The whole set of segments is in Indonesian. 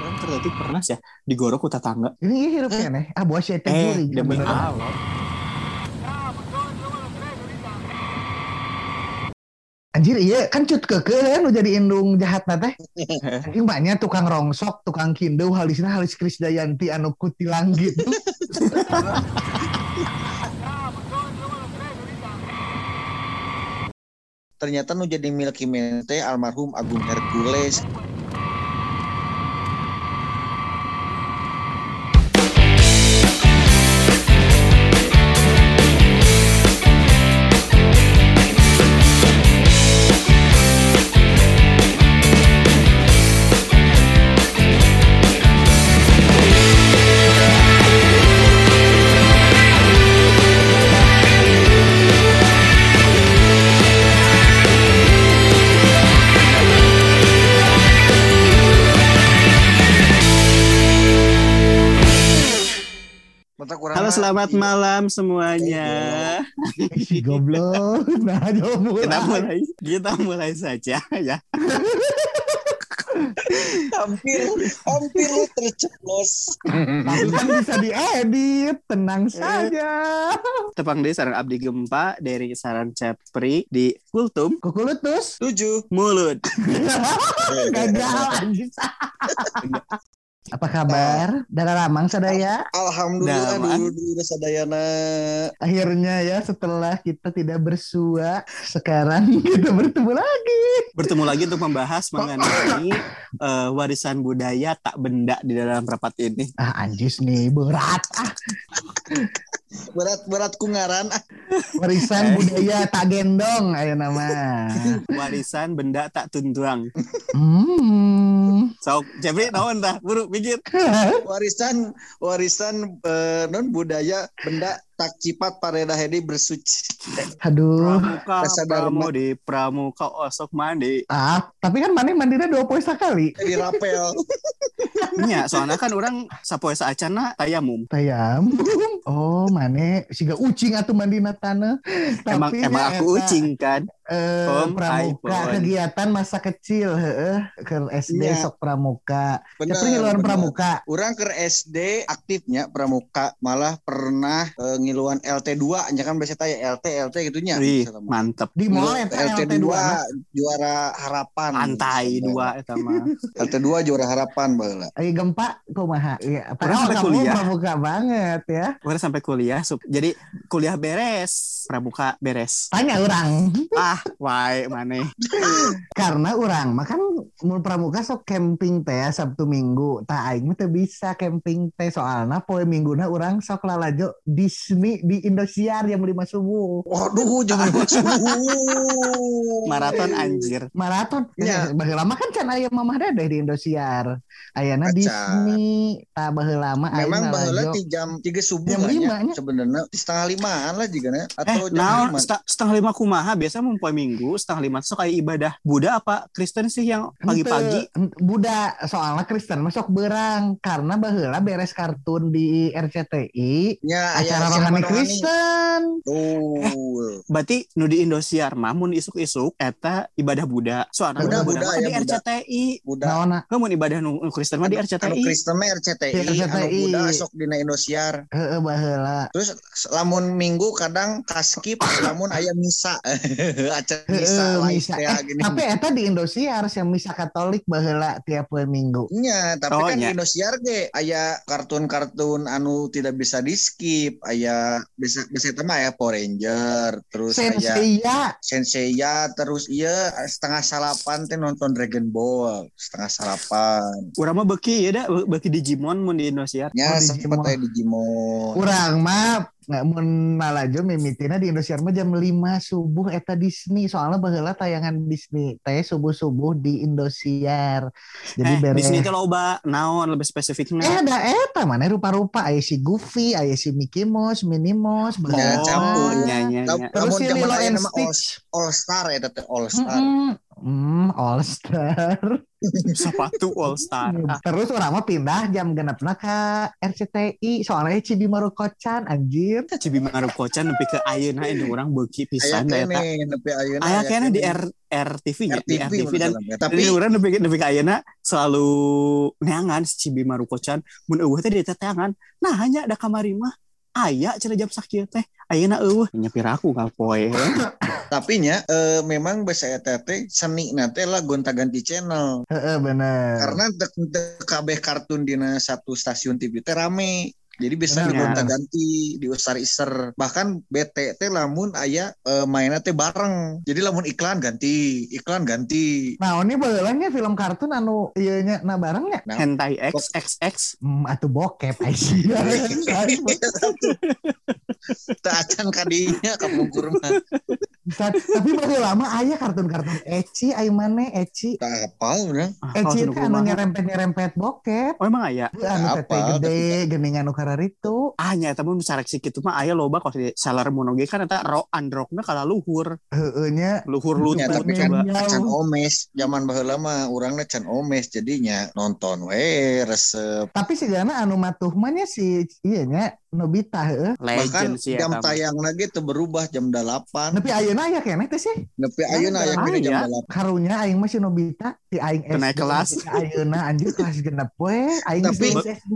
Orang terdetik pernah sih ya digorok ku tetangga. Ini hirupnya nih. Ah buah teh Eh, demi. Allah. Anjir iya kan cut keke kan udah jadi indung jahat teh. Anjing banyak tukang rongsok, tukang kindeu halisna halis Krisdayanti anu kuti ternyata nu jadi Milky Mente almarhum Agung Hercules selamat malam semuanya. goblok. Nah, jauh Kita mulai kita mulai saja ya. hampir hampir terceplos Tapi kan bisa diedit, tenang saja. Tepang deh sarang abdi gempa dari saran Cepri di Kultum Kukulutus. tujuh mulut. Gagal. Apa kabar? Dara Ramang sadaya. Alhamdulillah dulu dulu sadayana Akhirnya ya setelah kita tidak bersua, sekarang kita bertemu lagi. Bertemu lagi untuk membahas mengenai eh, warisan budaya tak benda di dalam rapat ini. Ah anjis nih berat ah berat berat kungaran ah. warisan budaya tak gendong ayo nama. Warisan benda tak tuntuang. Hmm. Sok, Cepri naon dah? Buru pikir. warisan warisan eh, non budaya benda tak cipat pareda hedi bersuci Aduh. Pramuka, Rasa pramodi, pramuka, osok mandi. Ah, tapi kan mana mandinya dua poin sekali. di rapel Nya, soalnya kan orang sapoe saacana tayamum. Tayam. Oh, mana siga ucing atau mandina tanah. Emang Tapi emang aku eta, ucing kan. eh, Om pramuka iPhone. kegiatan masa kecil heeh ke SD Nya. sok pramuka. Bener, Tapi bener. pramuka. Orang ke SD aktifnya pramuka malah pernah eh, ngiluan LT2 nya kan biasa tanya LT LT gitunya Wih, mantep. Di mall Ngilu- eta LT2 LT2. juara harapan Pantai dua eta mah. LT2 juara harapan baheula Ayo gempa kumaha? Iya, Pernah padahal sampai kuliah. pramuka banget ya. Kemarin sampai kuliah, sup. jadi kuliah beres, pramuka beres. Tanya orang. Ah, wae maneh. Karena orang mah kan mun pramuka sok camping teh ya, Sabtu Minggu. Tah aing mah teu bisa camping teh soalna poe Mingguna urang sok lalajo Disney di Indosiar jam 5 subuh. waduh jangan masuk Maraton anjir. Maraton. Ya. Ya. Baheula mah kan can aya Mamah Dedeh di Indosiar. Ayana Acan. Disney. Tah mah aing memang baheula lalajo. di jam 3 subuh Jam lah nya. lima nya. sebenarnya setengah limaan lah juga Eh, atau jam naon lima Seta- setengah lima kumaha biasa poe minggu setengah lima sok kayak ibadah Buddha apa Kristen sih yang pagi-pagi Budak soalnya Kristen masuk berang karena baheula beres kartun di RCTI nya aya acara rohani. Kristen. Tuh. berarti nu di Indosiar mah mun isuk-isuk eta ibadah Buddha soalnya Buddha, Buddha, Buddha, mah kan ya, di Buddha. RCTI Naona kamu ibadah nu Kristen mah di anu RCTI Kristen mah RCTI, Di RCTI. anu Buddha sok dina Indosiar. heeh baheula. Terus lamun minggu kadang kaskip lamun aya misa. Acara misa misa. Eh, gini. tapi eta di Indosiar yang misa Katolik baheula tiap poe Minggu. Nya, tapi Oh, kan di Indosiar ge aya kartun-kartun anu tidak bisa di skip, aya bisa bisa itu mah aya Power Ranger, terus Senseiya. Senseiya, terus iya setengah salapan teh nonton Dragon Ball, setengah salapan. urang mah beki ya dah beki Digimon mun di Indosiar Nya Oh, sempet Digimon. aya Digimon. Urang mah nggak mun malajo mimitina di Indosiar mah jam 5 subuh eta Disney soalnya baheula tayangan Disney teh subuh-subuh di Indosiar. Jadi eh beres. di sini teh loba naon lebih spesifiknya Eh ada eta mana rupa-rupa aya si Goofy, aya si Mickey Mouse, Minnie Mouse, Ya, oh campur. nya nya nya Lamun Terus si Lilo and Stitch. All Star eta teh All Star. Mm-mm. Hmm, All Star. sepatu All Star. Terus orang mah pindah jam genepna ke RCTI soalnya Cibi Marukocan anjir. Cibimaru Kocan nepi ke ayeuna ini orang beuki Aya pisan da eta. kene nepi ayeuna. Aya aya kena di kene. R RTV nya, di RTV, RTV dan tapi orang nepi nepi ka ayeuna selalu neangan si Cibimaru Kocan mun eueuh teh di. Nah hanya ada kamari mah aya cenah jam sakieu teh. Ayeuna eueuh nyepir aku ngapoe. tapi nya eh, memang basa eta teh seni nate lah gonta-ganti channel. Heeh bener. Karena teu kabeh kartun dina satu stasiun TV teh rame. Jadi bisa Benar. digonta-ganti, diusar-iser. Bahkan BT teh lamun aya eh, mainnya teh bareng. Jadi lamun iklan ganti, iklan ganti. Nah, ini baheulanya film kartun anu ieu nya na barengnya. Nah, Hentai XXX Hmm, atuh bokep Aisyah. Tak acan kadinya kapungkur mah. Tapi baheula lama aya kartun-kartun ecchi aya mana ecchi. Tak apal urang. Ah, Ecchi kalau itu anu nyerempet-nyerempet bokep. Oh emang aya. Anu Apa? tete gede geningan nu kararitu. Ah nya eta mun sarek kitu mah aya loba kok di Sailor Moon oge kan eta ro androkna kala luhur. Heeh nya Luhur Ya, lutut tapi kan can omes zaman baheula mah urangna can omes jadinya nonton we resep tapi sigana anu matuh mah nya si ieu nya Nobita heeh. bahkan sih jam eta. mah. tayang lagi tuh berubah jam 8 Tapi ayeuna aya keneh teh sih. nepi ayeuna aya kene jam Aya. 8 Karunya aing mah si Nobita si aing SD. Kenaik kelas. si Ayeuna anjir kelas genep we. Aing Tapi- geus S2.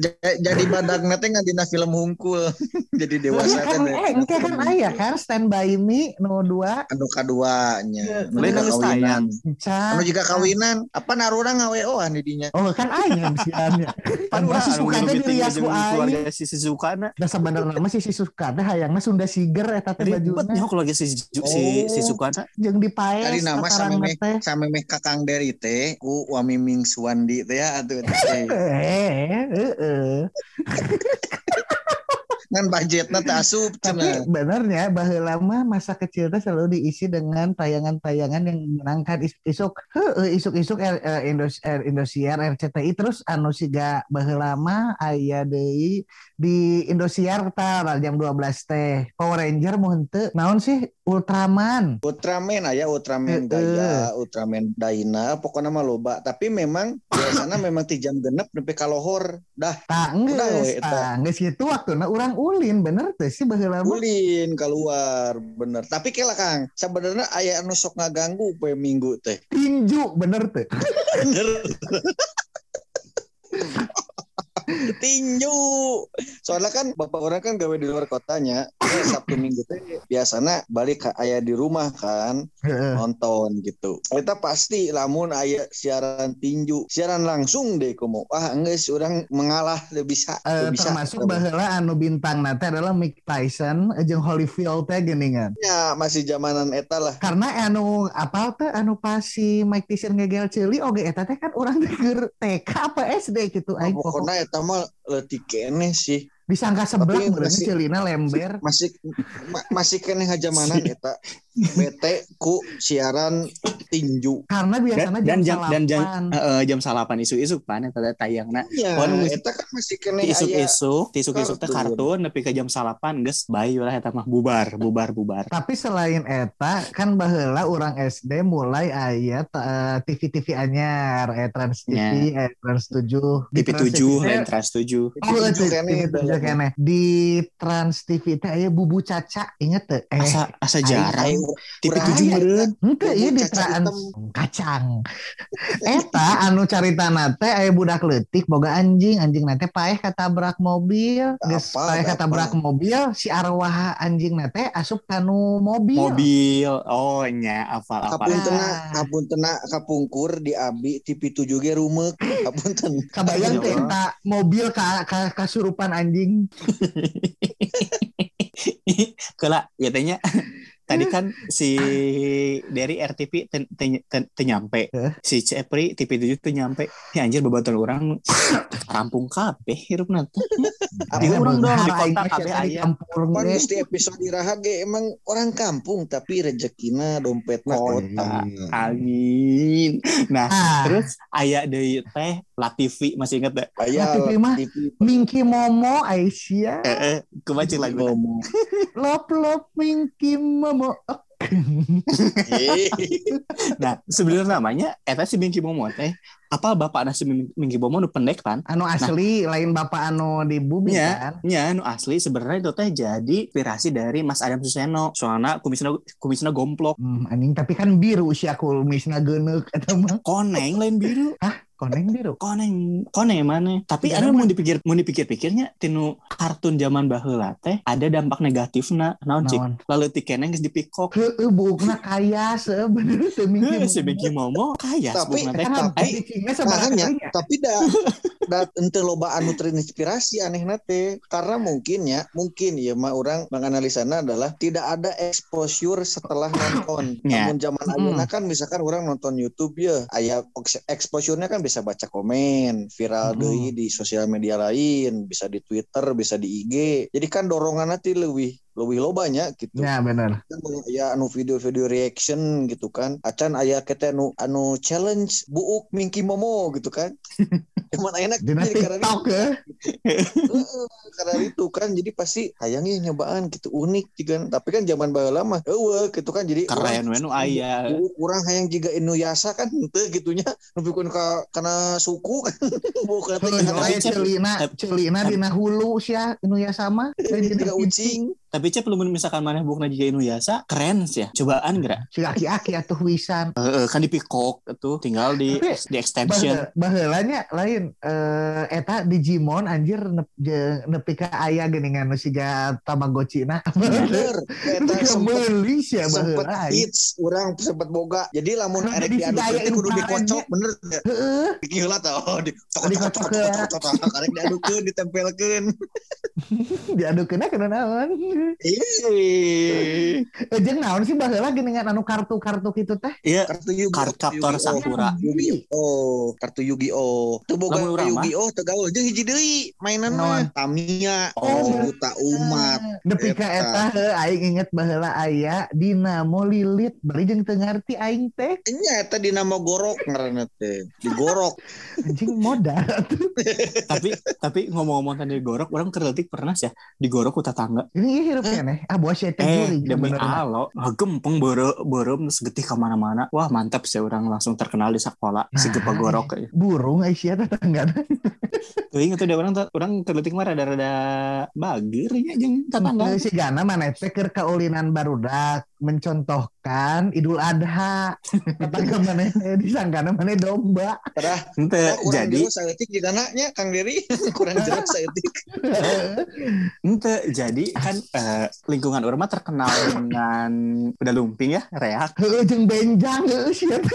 Ja- jadi badak teh ngan dina film hungkul jadi dewasa Iya kan, teh eh, engke kan aya kan Stand By Me no 2 anu kaduanya anu Lain kawinan Can. anu juga kawinan apa narura ngaweoan di dinya Oh kan aing yang siannya. Pan urang Masih anu suka dirias ku aing. Suzukana. Da sebenarnya mah si si Suka teh hayangna Sunda Siger eta teh Ribet bajuna nya keluarga si si si, si Oh. Sukana. jeung dipaes tadi nama samemeh samemeh kakang dari teh ku Wamiming Suwandi teh ya atuh teh Eh, heeh. ngan budgetna teh asup Tapi benernya baheula mah masa kecil selalu diisi dengan tayangan-tayangan yang menyenangkan. Is- isuk heeh isuk-isuk R- eh, Indos eh, Indosiar RCTI terus anu siga baheula mah aya deui di Indosiar tah jam 12 teh. Power Ranger mau naon sih Ultraman Ultraman aya Ultraman. Gaya, Ultraman Daina, pokoknya mah loba. Tapi memang biasanya memang ti jam genep nepi ka lohor. Dah tah Udah, we, geus eta. tah geus kitu waktuna urang ulin bener teh sih baheula ulin keluar bener. Tapi kela Kang, sebenarnya aya anu sok ngaganggu poe minggu teh. tinju bener teh Bener. Tinju. Soalnya kan bapak orang kan gawe di luar kotanya. Eh, Sabtu Minggu teh biasanya balik ke ayah di rumah kan nonton gitu. Kita pasti lamun ayah siaran tinju, siaran langsung deh komo. Ah enggak orang mengalah lebih bisa, lebih bisa. termasuk baheula anu bintang nate adalah Mike Tyson eh, jeung Holyfield teh geuningan. Ya, masih zamanan eta lah. Karena anu apa teh anu pas si Mike Tyson ngegel ceuli oge eta teh kan urang teh keur TK apa SD gitu aing pokok Pokoknya eta mah leutik kene sih. Disangka sebelah Tapi masih- ceulina lember. Masih ma- masih kene ngajamanan eta. Bete ku siaran tinju. Karena biasanya Dan- jam dan jam- dan jam- salapan. Heeh, jam salapan isu-isu pan eta teh tayangna. Ya, Oh, eta kan masih kene Ti aya isuk-isuk, ti isuk-isuk teh kartun. kartun nepi ka jam salapan geus bae lah eta mah bubar, bubar, bubar. Tapi selain eta kan baheula urang SD mulai aya ta- eh, TV-TV anyar, eh Trans TV, eh Trans 7. Di TV Trans 7 teh- lain Trans 7. Oh, TV itu kene Tujuh dalam- kene. Di Trans TV teh aya Bubu Caca, inget teh? Eh, Asa asa jarang. TV 7 aya. meureun. Henteu ieu di Caca Trans kacang. Eta anu caritana teh aya budak leutik boga anjing, anjing nate paeh katabrak mobil, geus paeh katabrak mobil, si arwah anjing nate asup kanu mobil. Mobil. Oh nya hafal apa. Kapuntena, Ah. kapuntena kapungkur di abi TV 7 ge rumek. Kapunten. Kabayang teh Ya eta mobil ka, ka kasurupan anjing. Kela biasanya tadi kan si dari RTP ten, ten, ten, ten nyampe. Si Cepri TV 7 tuh nyampe. Ya anjir bebatur orang. Rampung kabeh hirup nanti Di urang dong, di kota kabeh aya. kampung geus di episode iraha ge emang orang kampung tapi rezekina dompetna Kota. kota. amin. Nah Ah, terus aya deui teh Latifi masih inget deh TV mah Minky Momo Aisyah. eh, eh kumaha cing lagu ngomong. Lop lop Minky Momo. Oh, nah sebenarnya namanya eta si Mingki Momo teh. Apa bapak nasi Mingki Momo nu pendek kan anu asli nah, lain bapak anu di bumi ya, kan ya anu asli. Sebenarnya itu teh jadi inspirasi dari Mas Adam Suseno. Soalnya kumisnya kumisnya gomplok. Hmm, anjing tapi kan biru usia kumisnya genek atau mah. Koneng lain biru. Hah? Koneng biru koneng koneng mana tapi ada mau dipikir mau dipikir-pikirnya tinu kartun zaman baheula teh ada dampak negatif na naon cik lalu tikeneng geus dipikok heeh buukna kaya sebenarnya seminggu seminggu momo kaya tapi tapi tapi dah da ente loba anu terinspirasi aneh nate karena mungkin ya mungkin ya mah orang menganalisana adalah tidak ada exposure setelah nonton yeah. namun zaman hmm. ayeuna kan misalkan orang nonton YouTube ya ayah exposure-nya kan bisa baca komen viral hmm. deh di sosial media lain bisa di Twitter bisa di IG jadi kan dorongan nanti lebih lebih lo banyak gitu. Ya benar. Ya anu video-video reaction gitu kan. Acan ayah kita anu anu challenge buuk Mingki Momo gitu kan. Cuman enak jadi karena itu. ya? karena itu kan. Jadi pasti hayangnya nyobaan gitu unik juga tapi kan zaman baheula lama eueuh gitu kan. Jadi keren we ayah kurang hayang juga Inuyasha kan henteu gitunya. Nepikeun ka kana suku kan. Bukan celina celina dina hulu sia Inuyasha mah. Jadi ucing tapi cek belum misalkan mana bukan juga Inuyasha keren sih ya cobaan gerak si aki-aki atau wisan uh, kan di pikok itu tinggal di Tapi, di extension bahelanya lain uh, eta Digimon anjir ne, je, nepi ka aya geuningan nu siga Tamagotchi na bener eta sempet ya sempet hits urang sempet boga jadi lamun erek diaduk teh kudu dikocok bener heeh oh di dikocok arek diadukkeun ditempelkeun diadukkeun kana naon Iya. Jeung naon sih baheula dengan anu kartu-kartu gitu teh? Iya, kartu Yu Kartu Sakura. Yu-Gi-Oh, kartu Yu-Gi-Oh. Teu boga Yu-Gi-Oh teu gaul jeung hiji deui mainan mah Tamiya, oh, Buta Umat. Nepi ka eta heuh aing inget baheula aya Dinamo Lilit, bari jeung teu ngarti aing teh. Nya eta Dinamo Gorok ngaranna teh. Digorok. Anjing modal. tapi tapi ngomong-ngomong tadi gorok, orang kerletik pernah sih ya digorok ku tetangga. Ini hirupnya nih ah buah saya eh demi alo gempeng boro boro segetih ke mana-mana wah mantap sih orang langsung terkenal di sekolah nah, si gepa gorok kayak burung Aisyah tetangga. Tuh ingat tuh orang orang terletik mah rada-rada bagir ya jeng tetangga. si Gana mana teh keur kaulinan barudak mencontohkan Idul Adha. Tetangga mana disangka mana domba. Terah, ente jadi saeutik di tanahnya Kang Diri kurang jelas saeutik ente jadi kan uh, lingkungan orang terkenal dengan udah lumping ya reak. Jeung benjang siapa?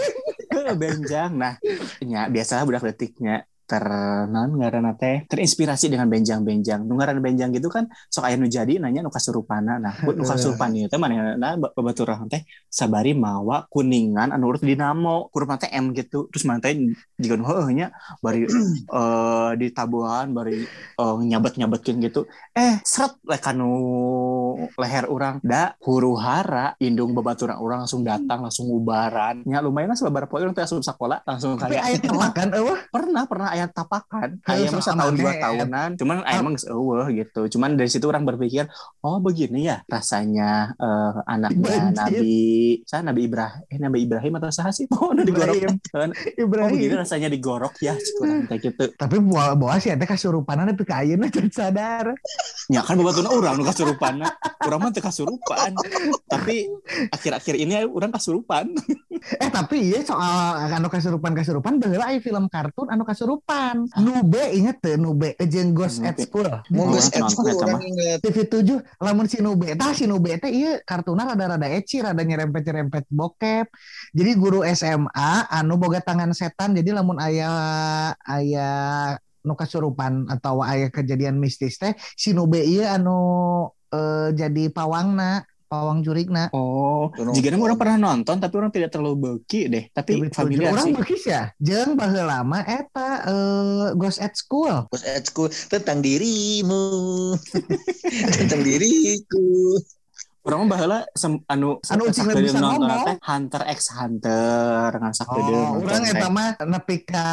Benjang. Nah ya biasalah budak detiknya ternon ngaran teh terinspirasi dengan benjang-benjang. Nu ngaran benjang gitu kan sok aya nu jadi nanya nu kasurupana. Nah, nu kasurupan ieu teh mana nah babaturan teh sabari mawa kuningan anu urut dinamo, kurup teh M gitu. Terus mana teh jiga nu heuh nya bari uh, di tabuhan bari uh, nyabet-nyabetkeun gitu. Eh, seret lek kanu leher orang da huru hara indung babaturan orang langsung datang langsung ubaran. Nya lumayan lah sabaraha poe urang teh asup sekolah langsung kayak aya makan eueuh. Pernah, pernah ayat tapakan. Ayam tahun dua tahunan. Cuman ayam emang eueuh gitu. Cuman dari situ orang berpikir oh begini ya rasanya uh, anaknya Nabi saya Nabi Ibrahim eh Nabi Ibrahim atau sah sih? Oh udah digorok. Kan oh begini rasanya digorok ya? Kurang kayak gitu. Tapi bawa bawa sih ada kasurupan tapi ke ayeuna sadar. Ya kan bawa tuh orang nu kasurupan orang mah kasurupan tapi akhir-akhir ini orang kasurupan eh tapi ya soal anu kasurupan kasurupan baheula film kartun anu kasurupan Pan. Nube inget tuh Nube jeung Ghost at School. Ghost at School. TV 7 lamun si Nube tah si Nube teh iya kartuna rada-rada eci rada nyerempet-nyerempet bokep. Jadi guru SMA anu boga tangan setan jadi lamun aya aya nu kasurupan atau aya kejadian mistis teh si Nube iya anu uh, jadi pawangna pawang jurigna. Oh, jika orang pernah nonton tapi orang tidak terlalu beki deh, tapi Tibit familiar orang sih. Orang beki ya. Jeung baheula lama eta uh, Ghost at School. Ghost at School tentang dirimu. tentang diriku. Orang mah baheula sem- anu Anu cing sakedeung bisa nonton ngomong. teh Hunter x Hunter dengan sakedeung Oh, nonton orang teh. eta mah nepi ka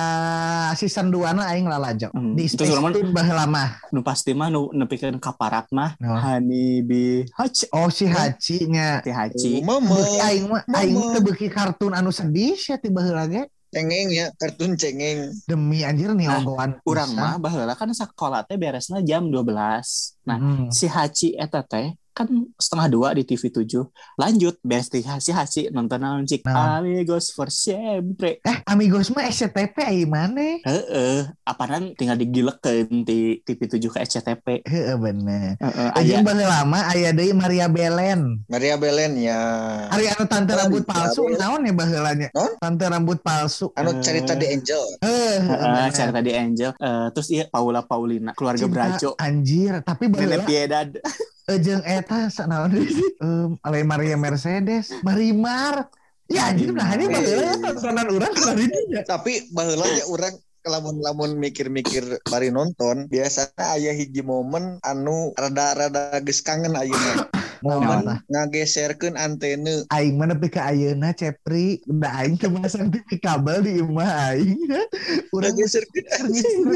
season 2 na aing lalajo. Hmm, Di itu Space Tune baheula mah. nu pasti mah nu nepikeun kaparat mah Oh. Honeybee Hutch Oh si Hachi nya. ti Hachi. Mama aing mah aing teu beuki kartun anu sedih sia ti baheula ge. cengeng ya, kartun cengeng. Demi anjir nih Nah, onggoan. Urang mah baheula kan sekolah teh beresna jam 12. Nah, Hmm. si Hachi eta teh kan setengah dua di TV 7 lanjut beres ti si Hachi nonton naon cik Nah. Amigos for sempre Eh, Amigos mah SCTP ai mana? heeh apaan tinggal digilekeun di TV 7 ke SCTP Heeh bener. heeh Aja aya baheula mah aya deui Maria Belen. Maria Belen ya. Ari anu tante Oh, rambut palsu naon ya baheulanya? Naon? Tante rambut palsu. Anu Eh. cerita The Angel. Eh, heeh cara tadi Angel Eh, terus iya Paula Paulina keluarga Braco Anjir, tapi baheula Piedad eh, jeung eta sanaon sih? Em, Ale Maria Mercedes, Marimar. Ya anjir nah ini baheula ya tontonan urang kemarin nya. Tapi baheula ya orang lamun-lamun mikir-mikir bari nonton biasanya aya hiji momen anu rada-rada geus kangen ayeuna Momen ngageserkeun antena aing mana nepi ka ayeuna Cepri, da aing teu masang TV kabel di imah aing. Urang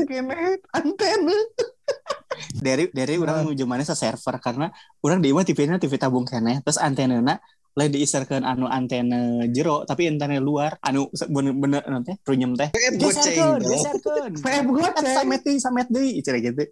kene antena. dari dari orang zamannya sa server karena orang di TV-nya TV tabung keneh terus antenana lain diiserkeun anu antena jero tapi antena luar anu bener bener nanti runyem teh bro. geserkeun VF goceng. samet deui samet deui gitu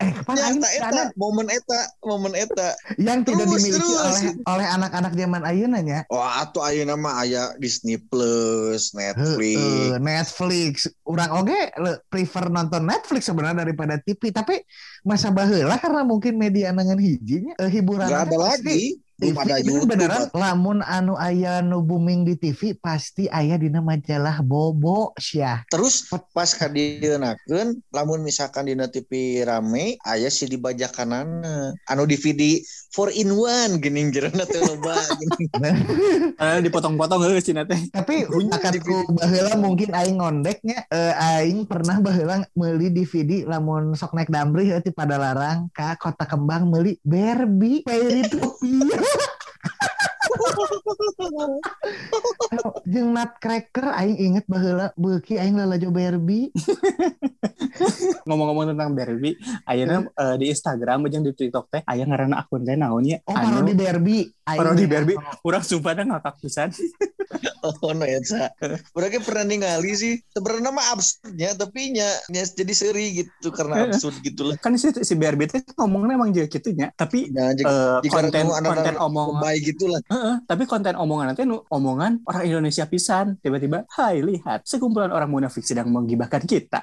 Eh, kapan Ya, aing eta momen eta momen eta. Yang tidak Terus, dimiliki terus. oleh oleh anak-anak zaman ayeuna nya. wah atuh ayeuna mah aya Disney Plus Netflix. Heeh, Netflix. Urang oge le- prefer nonton Netflix sebenarnya daripada TV, tapi masa baheula karena mungkin media nangan hijinya eh, hiburan nggak ada lagi belum ada TV YouTube beneran lamun anu aya nu booming di TV pasti aya dina majalah Bobo syah. terus pas kadienakeun lamun misalkan dina TV rame aya si dibajakanana anu DVD 4 in 1 geuning jerona teh loba geuning. Karena dipotong-potong heeh cina teh Tapi akadku baheula mungkin aing ngondeknya eh, aing pernah baheula meuli DVD lamun sok naik damri heuh ti pada larang ka kota kembang meuli Barbie Fairytopia jeung Nutcracker aing inget baheula beuki aing lalajo Barbie ngomong-ngomong tentang Barbie ayeuna eh, di Instagram jeung di TikTok teh aya ngaranna akun teh naonnya oh parodi Barbie Aing parodi. Barbie urang sumpah dah ngakak pisan Oh no ya sa. Urang ge pernah ningali sih. Sebenarnya mah absurdnya tapi nya, nya jadi seri gitu karena absurd gitulah. kan si si Barbie teh ngomongnya emang jadi gitunya tapi Nah, jika, eh, jika konten anak-anak konten omongan baik gitulah. Heeh, tapi konten omongan nanti nu omongan orang Indonesia pisan. Tiba-tiba hai lihat sekumpulan orang munafik sedang menggibahkan kita.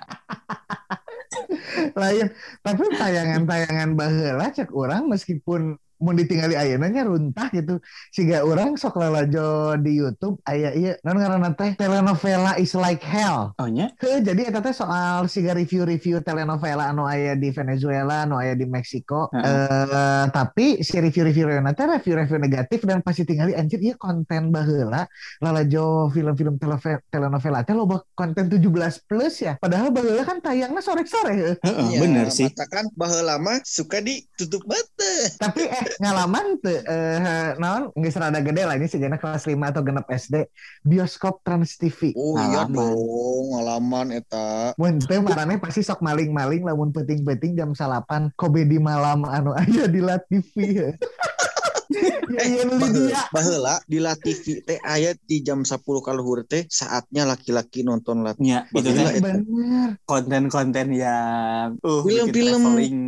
Lain tapi tayangan-tayangan baheula cek orang meskipun mau ditinggali ayeuna nya runtah gitu. Siga orang sok lalajo di YouTube aya ieu non ngaranna teh? Telenovela is like hell. Oh nya? Heuh, jadi eta teh soal siga review-review telenovela anu aya di Venezuela anu aya di Meksiko. Heeh. eh tapi si review-review teh review-review negatif dan pasti tinggali anjir ieu konten baheula. Lalajo film-film telenovela teh loba konten 17 plus ya. Padahal baheula kan tayangnya sore-sore heuh. Heeh, Iya, bener sih. Matakan baheula mah suka ditutup mata. tapi eh ngalaman tuh eh naon geus rada gede lah ini sejenak kelas 5 atau genep SD bioskop Trans TV Oh iya Ngalaman. dong, ngalaman eta. Mun teu marane pasti sok maling-maling lamun penting-penting jam salapan komedi malam anu aya di La TV. Ya iya nu di dia. Baheula di La TV teh aya di jam 10 kaluhur teh saatnya laki-laki nonton La nya itu Baheula teh eta. Bener. konten-konten yang uh Film-film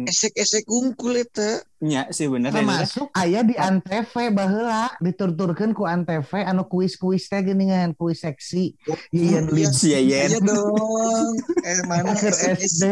esek-esek unggul eta. nya sih bener ya, Termasuk aya di Antv baheula diturturkeun ku Antv anu kuis-kuis teh geuningan kuis seksi. Iya Iya. Si Yayen. Iya dong. Eh mana. SD.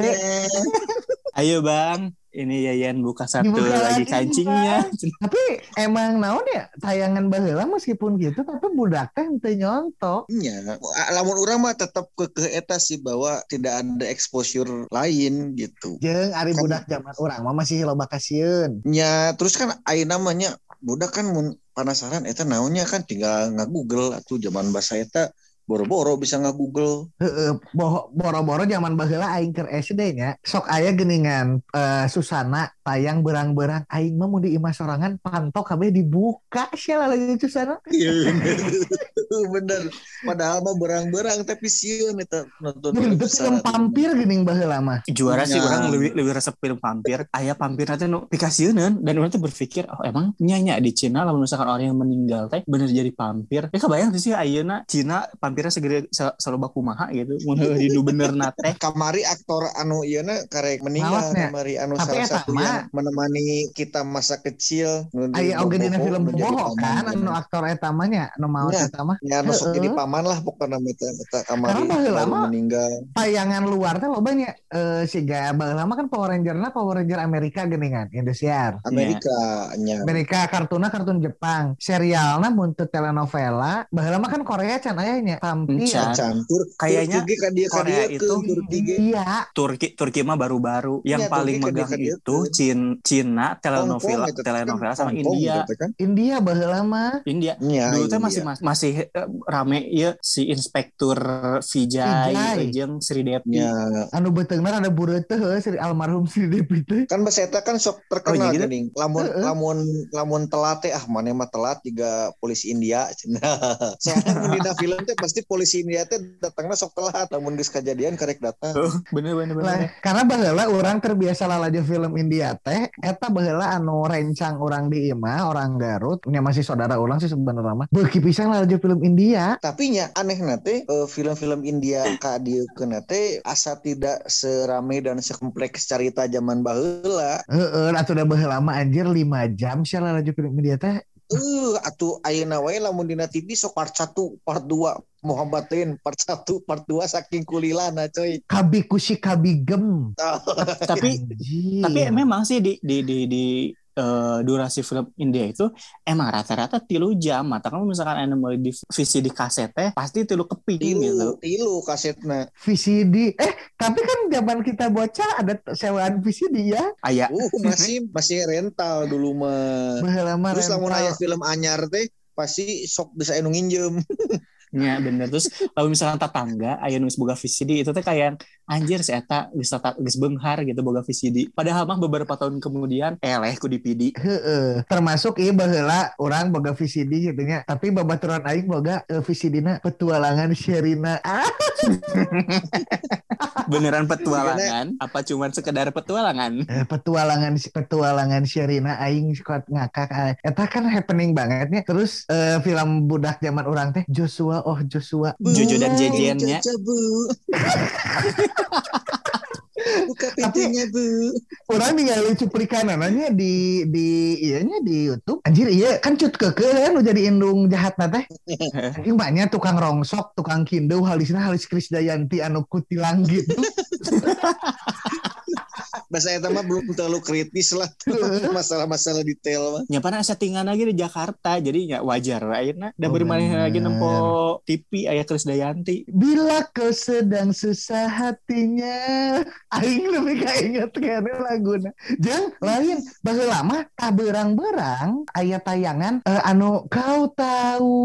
ayo bang ini Yayan buka satu Dibuka lagi lagi, kancingnya Tapi emang naon ya tayangan baheula meskipun gitu tapi budak teh teu nyontok. Iya, lamun urang mah tetap ke ke eta sih bahwa tidak ada exposure lain gitu. Jeung ari Kan- budak zaman urang mah masih loba kasieun. Ya, terus kan ai namanya budak kan mun penasaran eta naonnya kan tinggal nggak Google atau zaman bahasa eta boro-boro bisa nggak Google boro-boro zaman baheula aing keur SD nya sok aya geningan eh, Susana tayang berang-berang aing mah mun di imah sorangan pantok kabeh dibuka sia lagi Susana Iya bener. bener. Padahal mah berang-berang tapi sieun eta nonton bentuk film pampir gening baheula mah juara sih Ya. orang lebih lebih resep film vampir ayah vampir nanti nu pikasieun dan orang tuh berpikir oh emang nyanya di Cina lamun misalkan orang yang meninggal teh bener jadi vampir ya kebayang sih ayeuna Cina vampirnya segede sa- saloba kumaha gitu. Mun nu bener nate kamari aktor anu ieu karek meninggal Ngawatnya. kamari anu Tapi salah satu yang menemani kita masa kecil aya oge dina film boho kan anu aktor eta mah nya nu maot Ya. eta mah. ya nu sok jadi paman lah pokoknya eta eta kamari mah meninggal. tayangan luar teh loba nya eh siga baheula mah kan Power Ranger-na Power Ranger Amerika geningan Indosiar. Amerika nya. Amerika kartuna kartun Jepang. Serialna mun telenovela baheula mah kan Korea can aya nya Tampi Encan. campur Kayaknya Turki ka dia ka Korea dia itu Turki iya Turki Turki mah baru-baru yang Iya, paling Turki megang kadek-kadek itu tuh. Cin Cina telenovela Hong Kong eta teh telenovela sama Hong Kong India eta kan. India baheula mah India Nya, dulu India. masih masih eh, rame ya si inspektur Vijay Vijay. jeung Sri Devi Nya. anu beteungna ada bureuteuh heuh Sri almarhum Sri Devi teh kan bahasa eta kan sok Oh, terkenal iya gitu? geuning lamun Heeh. lamun lamun telat teh ah mana mah telat juga polisi India cenah soalnya dina film teh pasti polisi India teh datangna sok telat lamun geus kejadian karek datang. Oh, bener bener bener. Lah, karena baheula orang terbiasa lalajo film India teh eta baheula anu rencang orang di imah orang Garut nya masih saudara orang sih sebenarnya mah. Beuki pisan lalajo film India. Tapi nya aneh nate film-film India ka dieu teh asa tidak serame dan sekompleks cerita zaman baheula. Heeh atuh da baheula mah anjir 5 jam sia lalajo film India teh eh atuh ayeuna wae lamun dina TV sok part 1 part 2 Muhammadin part 1 part 2 saking kulilana coy. Kabi kusi kabigem tapi Anjir. tapi memang sih di di di, di eh, durasi film India itu emang rata-rata tilu jam. Mata kamu misalkan anda mau di visi di kaset teh pasti tilu keping gitu. tilu tilu kasetna VCD eh tapi kan zaman kita bocah ada sewaan VCD ya. Ayah Uh masih masih rental dulu mah. Terus lamun aya film anyar teh pasti sok bisa anu nginjem. Ya bener. Terus kalau misalkan tetangga aya nulis boga VCD itu teh kayak anjir si eta geus geus beunghar gitu boga VCD padahal mah beberapa tahun kemudian eleh ku Heeh. termasuk iya baheula orang boga VCD gitu nya. Tapi babaturan aing boga eh, VCD-na petualangan Sherina. Beneran petualangan? Apa cuman sekedar petualangan? Eh, petualangan petualangan Sherina aing kuat ngakak ah. eta kan happening banget nya. Terus eh, film budak zaman orang teh Joshua oh Joshua Jojo dan Jejennya. Caca, Bu. Buka pintunya bu. orang ningali cuplikan nanya di di iyanya di YouTube anjir iya kan cut keke kan udah jadi indung jahat teh anjing banyak tukang rongsok tukang kindu halisna halis Krisdayanti anu kutilang gitu Bahasa eta mah belum terlalu kritis lah. Masalah-masalah detail mah. Ya pana settingan lagi di Jakarta jadi ya wajar lah ayeuna da Oh, beri maneh lagi nempo TV aya Krisdayanti Bila kau sedang susah hatinya Aing lebih kainget kayaknya laguna. Jeng lain Baheula lama tak berang-berang Ayat tayangan eh, Anu kau tahu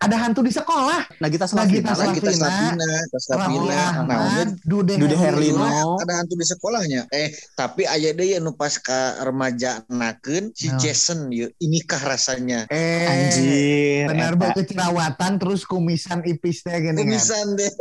Ada hantu di sekolah. Nagita Nagita Slavina Lagi kita Slavina. Slavina, kita Raffi Slavina. Ahmad Nah, Dude, Dude Herlino. Herlino. Ada hantu di sekolahnya. Eh, tapi aya deui anu pas ka remaja nakeun si Nah. Jason yeuh. Inikah rasanya? Eh anjir Benar eta. banget cerawatan Terus kumisan ipisnya gini kan Kumisan deh.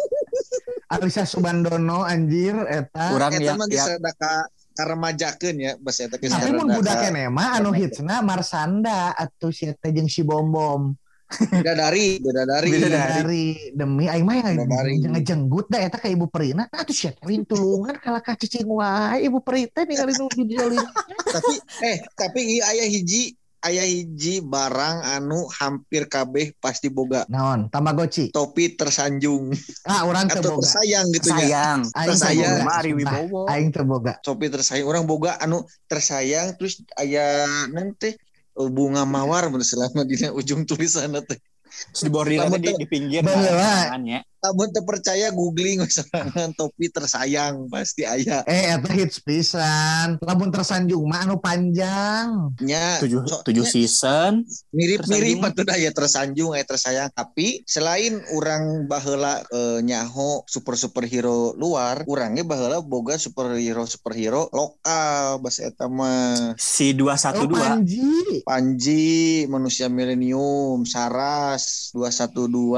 Alisa Subandono anjir Eta Urang Eta ya, mah ya geus rada ka karemajakeun ya, bahasa eta geus Tapi mun budak kene mah anu hitsna Marsanda atuh si eta jeung si Bom Bom. Bidadari, bidadari. Bidadari. dari. Demi aing mah yang ngejenggut da eta ka ibu Perina atuh sia rin tulungan kala ka cicing wae ibu Perina ningali nu dijolin tapi eh tapi ieu aya hiji aya hiji barang anu hampir kabeh pasti boga. Naon? Tamagotchi topi tersanjung. Ah urang teu boga tersayang gitu ya. Sayang Aing tersayang. teu boga, Ari sumpah. Wibowo. Aing teu boga topi tersayang. Orang boga anu tersayang terus aya nanti bunga mawar bener selama di ujung tulisan teh Terus di Lamun di, di pinggir Baheula. Lamun terpercaya googling sorangan topi tersayang pasti ayah. Eh eta hits pisan. Lamun tersanjung mah anu panjang. Nya tujuh so- tujuh season mirip-mirip atuh aya tersanjung aya tersayang tapi selain orang baheula eh, nyaho super superhero luar urangnya baheula boga superhero superhero lokal bahasa eta mah si dua satu Oh, dua Panji. Panji manusia milenium Saras 212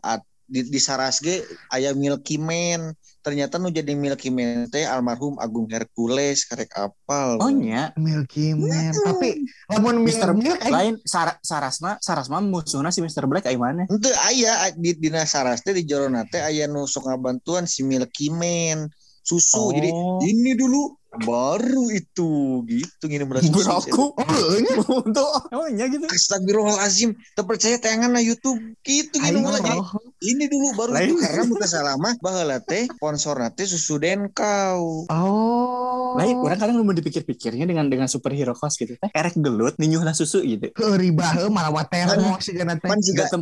At- di, di Saras ge aya Milky Man ternyata nu jadi Milky Man teh almarhum Agung Hercules karek apal oh nya Milky Man. Tapi lamun Milk Mr. Milk lain Sar Sarasma Sarasma musuhna si Mr. Black ai mana Ente aya di dina Saras teh di Jorona teh aya nu sok ngabantuan si Milky Man susu jadi Oh. ini dulu baru itu gitu gini beras susu Beraku Oh, nya. untuk. Oh nya gitu? Astagfirullahalazim terpercaya tayangan na YouTube. Gitu gini Aing mulai jadi ini dulu baru Lain. itu karena muka salama baheula teh sponsor teh susu denkau. Oh. lain orang kadang mau dipikir-pikirnya dengan dengan superhero kos gitu teh. Erek gelut ninyuhna susu gitu. Keuribah malah watermo sih kana teh. kan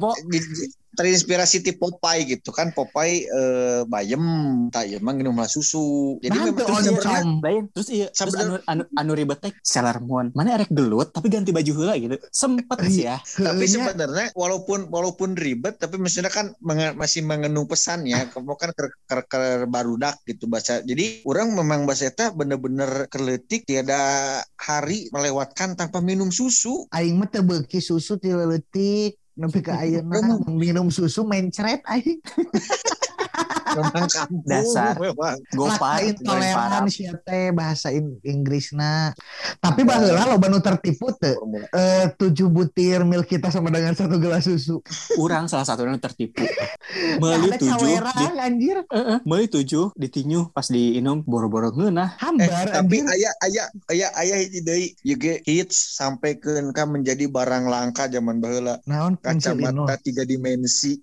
terinspirasi ti Popeye gitu kan. Popeye eh, bayem tak ya emang minum susu. Jadi Nah, memang sebenarnya lain terus iya terus anu, anu, anu ribet teh Sailor Moon. Mana erek gelut tapi ganti baju heula gitu. Sempet sih ya tapi sebenarnya walaupun walaupun ribet tapi maksudnya kan menge- masih mengenung pesannya kamu kan ker, ker, ker barudak gitu baca jadi orang memang bahasa eta bener-bener kerletik tiada hari melewatkan tanpa minum susu. Aing mah teu beuki susu ti leutik nepi ka ayeuna. Minum susu mencret aing memang kampung Dasar. memang. gopar Laksa goreng intoleran parah. sia teh bahasa in- Inggrisna tapi baheula loba nu tertipu Formula. eh, tujuh butir milk kita sama dengan satu gelas susu. Orang salah satu yang tertipu. Meuli tujuh di, anjir. Heeh, meuli tujuh ditinyu pas diinum boro-boro ngeunah. Eh, hambar tapi anjir. ayah ayah ayah ayah hiji deui juga hits sampai ke menjadi barang langka zaman baheula. Naon kacamata tiga dimensi.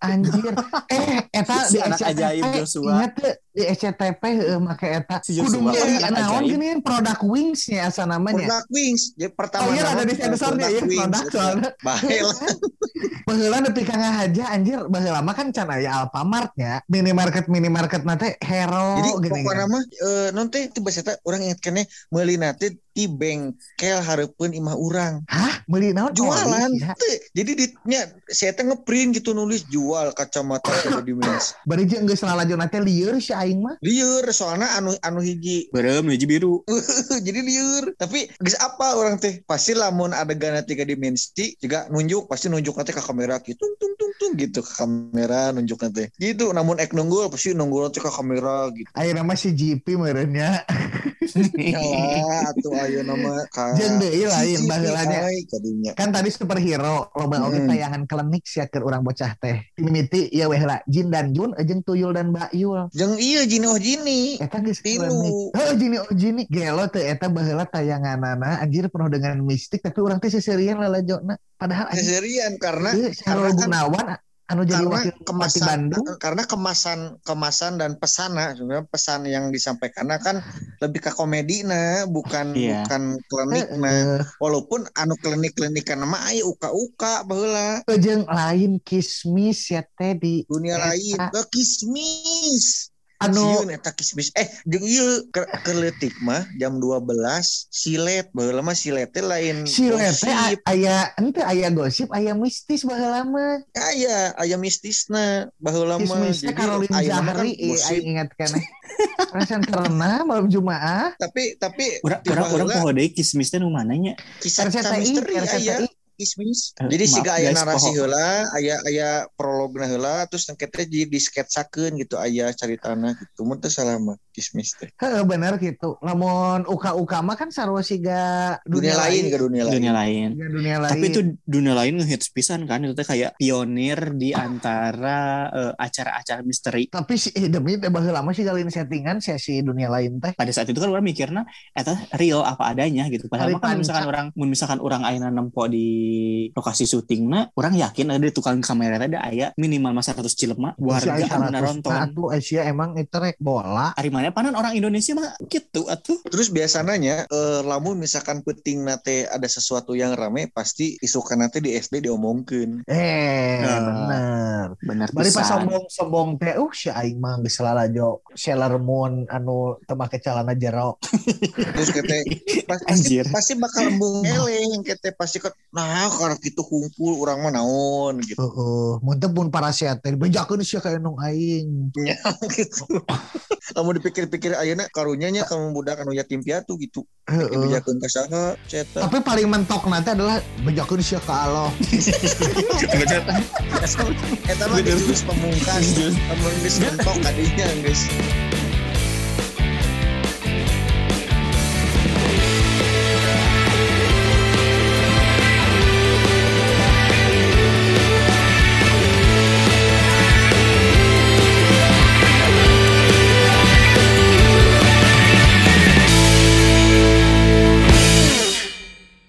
Anjir. Eh eta Si di anak ajaib Joshua. ingat di SCTP heueuh make eta. Si kudu anak naon gini produk wings nya asa namanya. Product Wings jadi pertama Oh iya ada di sensornya ya produk soalnya. Bahel. Baheula nepi ka ngahaja anjir baheula mah kan can aya Alfamart nya minimarket minimarket nate hero Jadi gini pokoknya mah eh, nanti itu bahasa eta orang ingat kene meuli nanti di bengkel hareupeun imah urang. Hah? Meuli naon? Jualan Oh, iya. Teu. jadi di nya saya teh ngeprint gitu nulis jual kacamata tiga dimensi bari jeung geus lalaju nate lieur si aing mah. Liur soalnya anu anu hiji. Berem hiji biru. Jadi liur. Tapi geus apa orang teh? Pasti lamun adegan tiga dimensi juga nunjuk pasti nunjuk nanti ke kamera. Gitu tung tung tung tung gitu ke kamera nunjuk nanti gitu namun ek nunggul pasti nunggul nanti ke kamera gitu. Ayeuna mah si GP meureunnya Yalah, atuh ayo nama ka Jeung deui lain baheulanya. kan tadi superhero loba oge Hmm. tayangan klinik sia keur urang bocah teh. Mimiti ya weh lah Jin dan Jun jeung Tuyul dan Bayul Jeung iya jini oh jini. eta geus Tilu. klinik heuh Jini oh Jini gelo teh eta baheula tayanganana anjir penuh dengan mistik tapi urang teh seserian lalajona padahal anjir Keserian karena Sahrul karena kan- Gunawan anu jadi karena wakil bupati kemasan Bandung karena kemasan kemasan dan pesana sebenarnya pesan yang disampaikan kan lebih ke komedi nah bukan Iya. bukan klinik nah walaupun anu klinik klinikan nama aya uka uka baheula Eh, jeung lain kismis ya teh di dunia Eta. lain Eh, kismis anu kismis. Eh jeung ieu ke keleutik mah jam 12 silet baheula mah silet teh lain si teh gosip. aya ente aya gosip aya mistis baheula mah. Aya aya mistisna baheula mah. Kismisnya Caroline aya nama Zahri kan eh, ingat kana Rasan karena malam Jumaah. Tapi tapi orang di orang orang baheula poho deui kismis teh nu mananya kisah misteri aya RCTI kismis Eh, jadi maaf, siga aya narasi poho. heula aya aya prologna heula terus engke teh jadi disketsakeun gitu aya caritana gitu. Mun mah kismis teh. Heeh bener gitu. Lamun uka-uka mah kan sarua siga dunia, lain ke dunia lain. Dunia lain. Siga dunia lain. tapi itu dunia lain ngehits pisan kan itu teh kayak pionir di antara eh, acara-acara misteri. Tapi si eh, demi teh baheula mah siga lain settingan sia si dunia lain teh. Pada saat itu kan orang mikirnya eta real apa adanya gitu. Padahal kan misalkan orang mun misalkan orang ayeuna nempo di lokasi syutingna orang yakin ada di tukang kamera ada aya minimal masa 100 cilemma Si warga anu naronton nah, tuh Asia emang itu rek bola ari mana panan orang Indonesia mah gitu atuh. Terus biasanya eh, lamun misalkan peting nate ada sesuatu yang rame pasti isukan nate di SD diomongkeun. Eh, Nah, bener. Bari pas pisan. sombong-sombong teh, uh si aing mah geus lalajo Sailor Moon anu teu make celana jero. Terus kete pas- pasti Anjir. pasti bakal embung eleng kete pasti ke nah kalau gitu kumpul orang mah naon gitu. Heeh, mun teu pun parasehat teh bejakeun sia ka enong aing. Ya, gitu. Kamu dipikir-pikir ayeuna karunya nya kamu budak anu yatim piatu gitu. Heeh. Kebijakan ka saha cetak. Tapi paling mentok nanti adalah bejakeun sia ka Allah. Eta mah geus pamungkas. Kamu geus mentok kadinya geus.